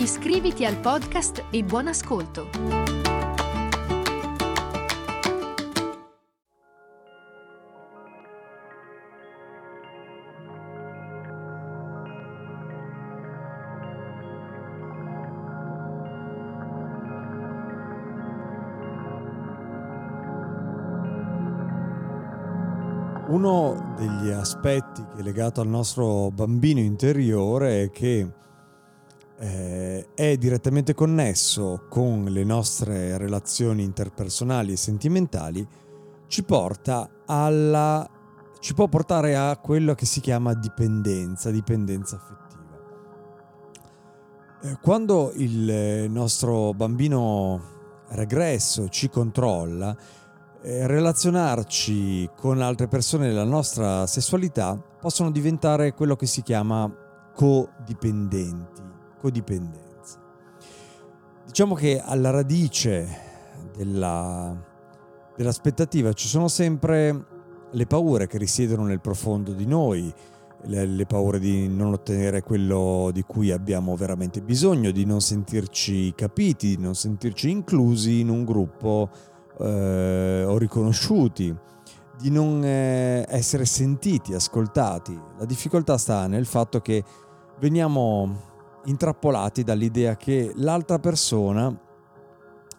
Iscriviti al podcast e buon ascolto! Uno degli aspetti che è legato al nostro bambino interiore è che eh, è direttamente connesso con le nostre relazioni interpersonali e sentimentali, ci porta alla ci può portare a quello che si chiama dipendenza, dipendenza affettiva. Eh, quando il nostro bambino regresso ci controlla, eh, relazionarci con altre persone nella nostra sessualità possono diventare quello che si chiama codipendenti, codipendenza. Diciamo che alla radice della, dell'aspettativa ci sono sempre le paure che risiedono nel profondo di noi, le, le, paure di non ottenere quello di cui abbiamo veramente bisogno, di non sentirci capiti, di non sentirci inclusi in un gruppo eh, o riconosciuti, di non eh, essere sentiti, ascoltati. La difficoltà sta nel fatto che veniamo intrappolati dall'idea che l'altra persona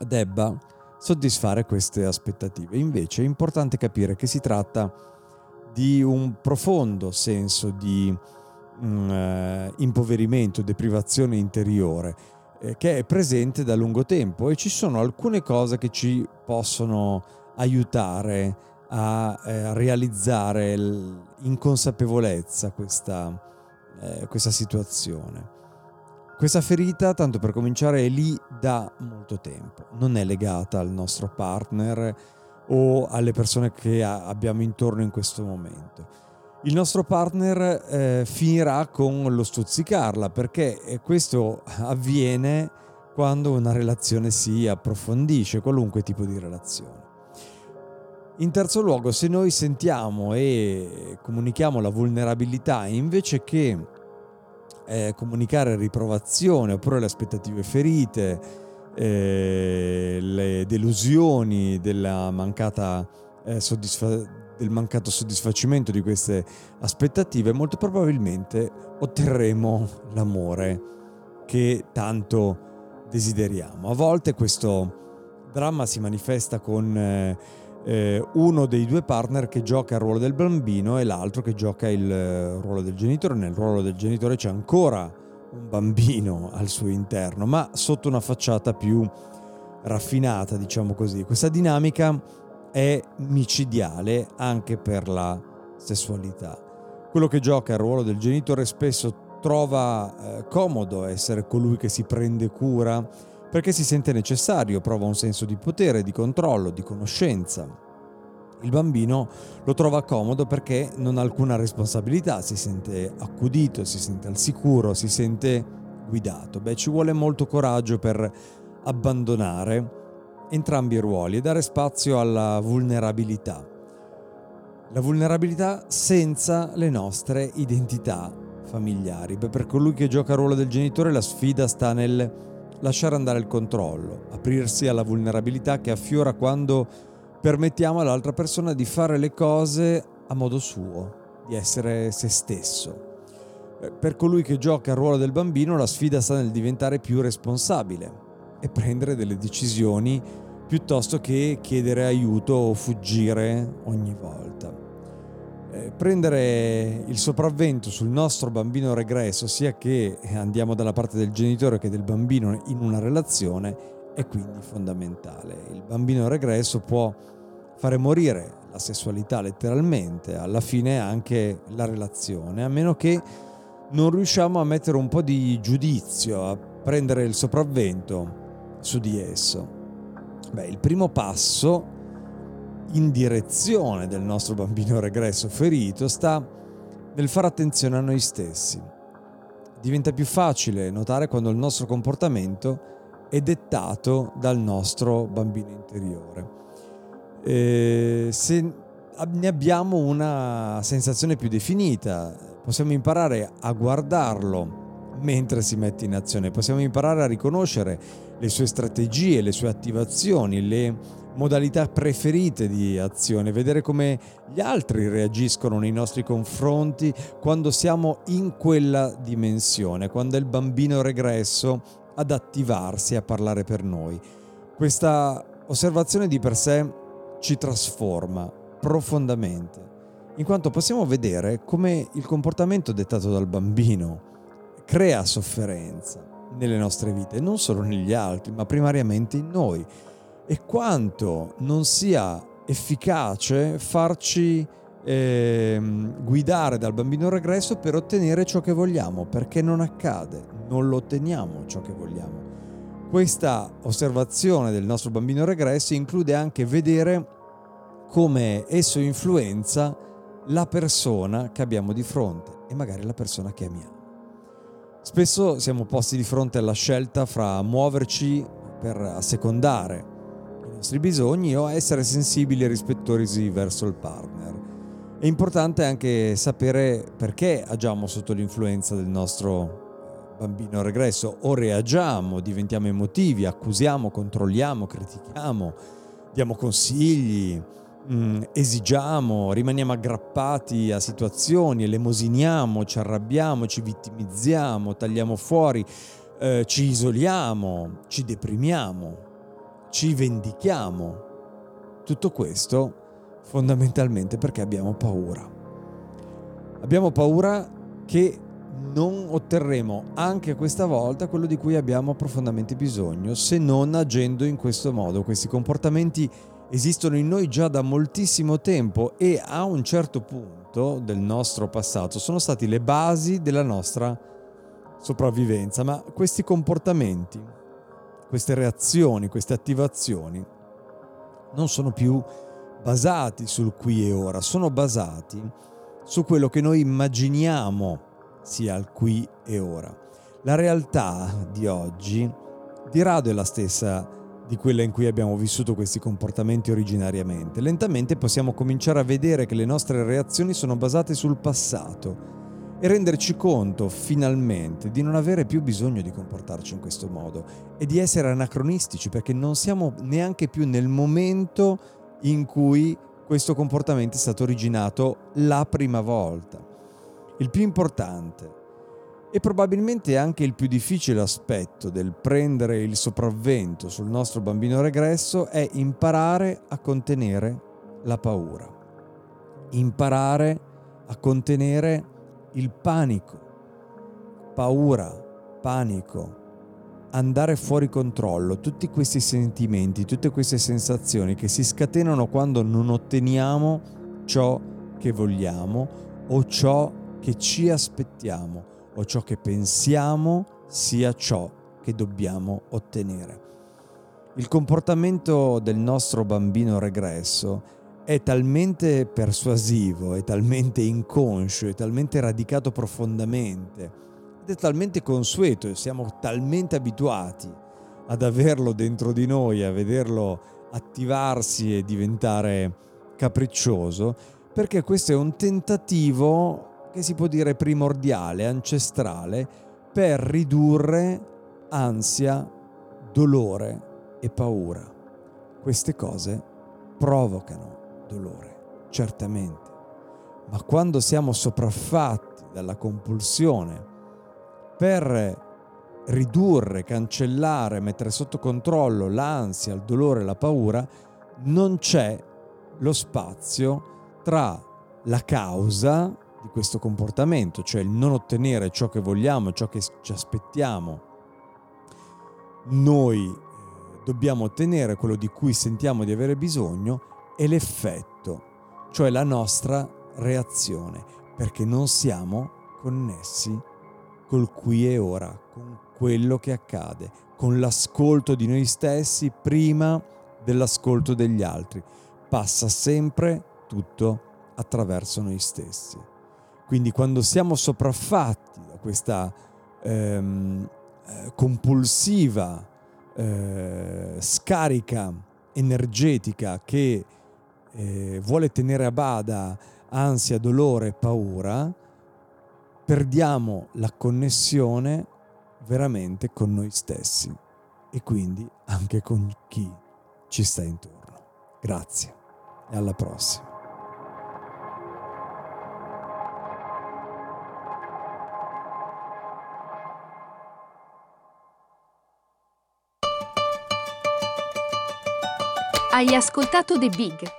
debba soddisfare queste aspettative. Invece è importante capire che si tratta di un profondo senso di mm, eh, impoverimento, deprivazione interiore eh, che è presente da lungo tempo e ci sono alcune cose che ci possono aiutare a eh, realizzare in consapevolezza questa, eh, questa situazione. Questa ferita, tanto per cominciare, è lì da molto tempo, non è legata al nostro partner o alle persone che abbiamo intorno in questo momento il nostro partner eh, finirà con lo stuzzicarla perché eh, questo avviene quando una relazione si approfondisce, qualunque tipo di relazione. In terzo luogo, se noi sentiamo e comunichiamo la vulnerabilità invece che eh, comunicare riprovazione oppure le aspettative ferite, eh, le delusioni mancata eh, soddisfazione del mancato soddisfacimento di queste aspettative, molto probabilmente otterremo l'amore che tanto desideriamo. A volte questo dramma si manifesta con eh, uno dei due partner che gioca il ruolo del bambino e l'altro che gioca il eh, ruolo del genitore. Nel ruolo del genitore c'è ancora un bambino al suo interno, ma sotto una facciata più raffinata, diciamo così. Questa dinamica è micidiale anche per la sessualità. Quello che gioca il ruolo del genitore spesso trova eh, comodo essere colui che si prende cura perché si sente necessario, prova un senso di potere, di controllo, di conoscenza. Il bambino lo trova comodo perché non ha alcuna responsabilità, si sente accudito, si sente al sicuro, si sente guidato. Beh, ci vuole molto coraggio per abbandonare entrambi i ruoli e dare spazio alla vulnerabilità. La vulnerabilità senza le nostre identità familiari. Beh, per colui che gioca il ruolo del genitore la sfida sta nel lasciare andare il controllo, aprirsi alla vulnerabilità che affiora quando permettiamo all'altra persona di fare le cose a modo suo, di essere se stesso. Per colui che gioca il ruolo del bambino la sfida sta nel diventare più responsabile, e prendere delle decisioni piuttosto che chiedere aiuto o fuggire ogni volta. Eh, prendere il sopravvento sul nostro bambino regresso, sia che andiamo dalla parte del genitore che del bambino in una relazione, è quindi fondamentale. Il bambino regresso può fare morire la sessualità letteralmente, alla fine anche la relazione, a meno che non riusciamo a mettere un po' di giudizio, a prendere il sopravvento su di esso? Beh, il primo passo in direzione del nostro bambino regresso ferito sta nel fare attenzione a noi stessi. Diventa più facile notare quando il nostro comportamento è dettato dal nostro bambino interiore. E se ne abbiamo una sensazione più definita, possiamo imparare a guardarlo mentre si mette in azione, possiamo imparare a riconoscere le sue strategie, le sue attivazioni, le modalità preferite di azione, vedere come gli altri reagiscono nei nostri confronti quando siamo in quella dimensione, quando è il bambino regresso ad attivarsi, a parlare per noi. Questa osservazione di per sé ci trasforma profondamente, in quanto possiamo vedere come il comportamento dettato dal bambino crea sofferenza nelle nostre vite, non solo negli altri, ma primariamente in noi e quanto non sia efficace farci eh, guidare dal bambino regresso per ottenere ciò che vogliamo, perché non accade, non lo otteniamo ciò che vogliamo. Questa osservazione del nostro bambino regresso include anche vedere come esso influenza la persona che abbiamo di fronte e magari la persona che amiamo. Spesso siamo posti di fronte alla scelta fra muoverci per assecondare nostri bisogni o essere sensibili e rispettosi verso il partner. È importante anche sapere perché agiamo sotto l'influenza del nostro bambino regresso o reagiamo, diventiamo emotivi, accusiamo, controlliamo, critichiamo, diamo consigli, mm, esigiamo, rimaniamo aggrappati a situazioni, elemosiniamo, ci arrabbiamo, ci vittimizziamo, tagliamo fuori, eh, ci isoliamo, ci deprimiamo ci vendichiamo. Tutto questo fondamentalmente perché abbiamo paura. Abbiamo paura che non otterremo anche questa volta quello di cui abbiamo profondamente bisogno se non agendo in questo modo. Questi comportamenti esistono in noi già da moltissimo tempo e a un certo punto del nostro passato sono stati le basi della nostra sopravvivenza, ma questi comportamenti queste reazioni, queste attivazioni non sono più basati sul qui e ora, sono basati su quello che noi immaginiamo sia il qui e ora. La realtà di oggi di rado è la stessa di quella in cui abbiamo vissuto questi comportamenti originariamente. Lentamente possiamo cominciare a vedere che le nostre reazioni sono basate sul passato e renderci conto finalmente di non avere più bisogno di comportarci in questo modo e di essere anacronistici perché non siamo neanche più nel momento in cui questo comportamento è stato originato la prima volta. Il più importante e probabilmente anche il più difficile aspetto del prendere il sopravvento sul nostro bambino regresso è imparare a contenere la paura. Imparare a contenere il panico, paura, panico, andare fuori controllo, tutti questi sentimenti, tutte queste sensazioni che si scatenano quando non otteniamo ciò che vogliamo o ciò che ci aspettiamo o ciò che pensiamo sia ciò che dobbiamo ottenere. Il comportamento del nostro bambino regresso è talmente persuasivo, è talmente inconscio, è talmente radicato profondamente ed è talmente consueto e siamo talmente abituati ad averlo dentro di noi, a vederlo attivarsi e diventare capriccioso, perché questo è un tentativo che si può dire primordiale, ancestrale, per ridurre ansia, dolore e paura. Queste cose provocano dolore, certamente, ma quando siamo sopraffatti dalla compulsione per ridurre, cancellare, mettere sotto controllo l'ansia, il dolore, la paura, non c'è lo spazio tra la causa di questo comportamento, cioè il non ottenere ciò che vogliamo, ciò che ci aspettiamo, noi eh, dobbiamo ottenere quello di cui sentiamo di avere bisogno e l'effetto, cioè la nostra reazione, perché non siamo connessi col qui e ora, con quello che accade, con l'ascolto di noi stessi prima dell'ascolto degli altri. Passa sempre tutto attraverso noi stessi. Quindi quando siamo sopraffatti da questa ehm, eh, compulsiva eh, scarica energetica che eh, vuole tenere a bada ansia, dolore, paura, perdiamo la connessione veramente con noi stessi e quindi anche con chi ci sta intorno. Grazie e alla prossima. Hai ascoltato The Big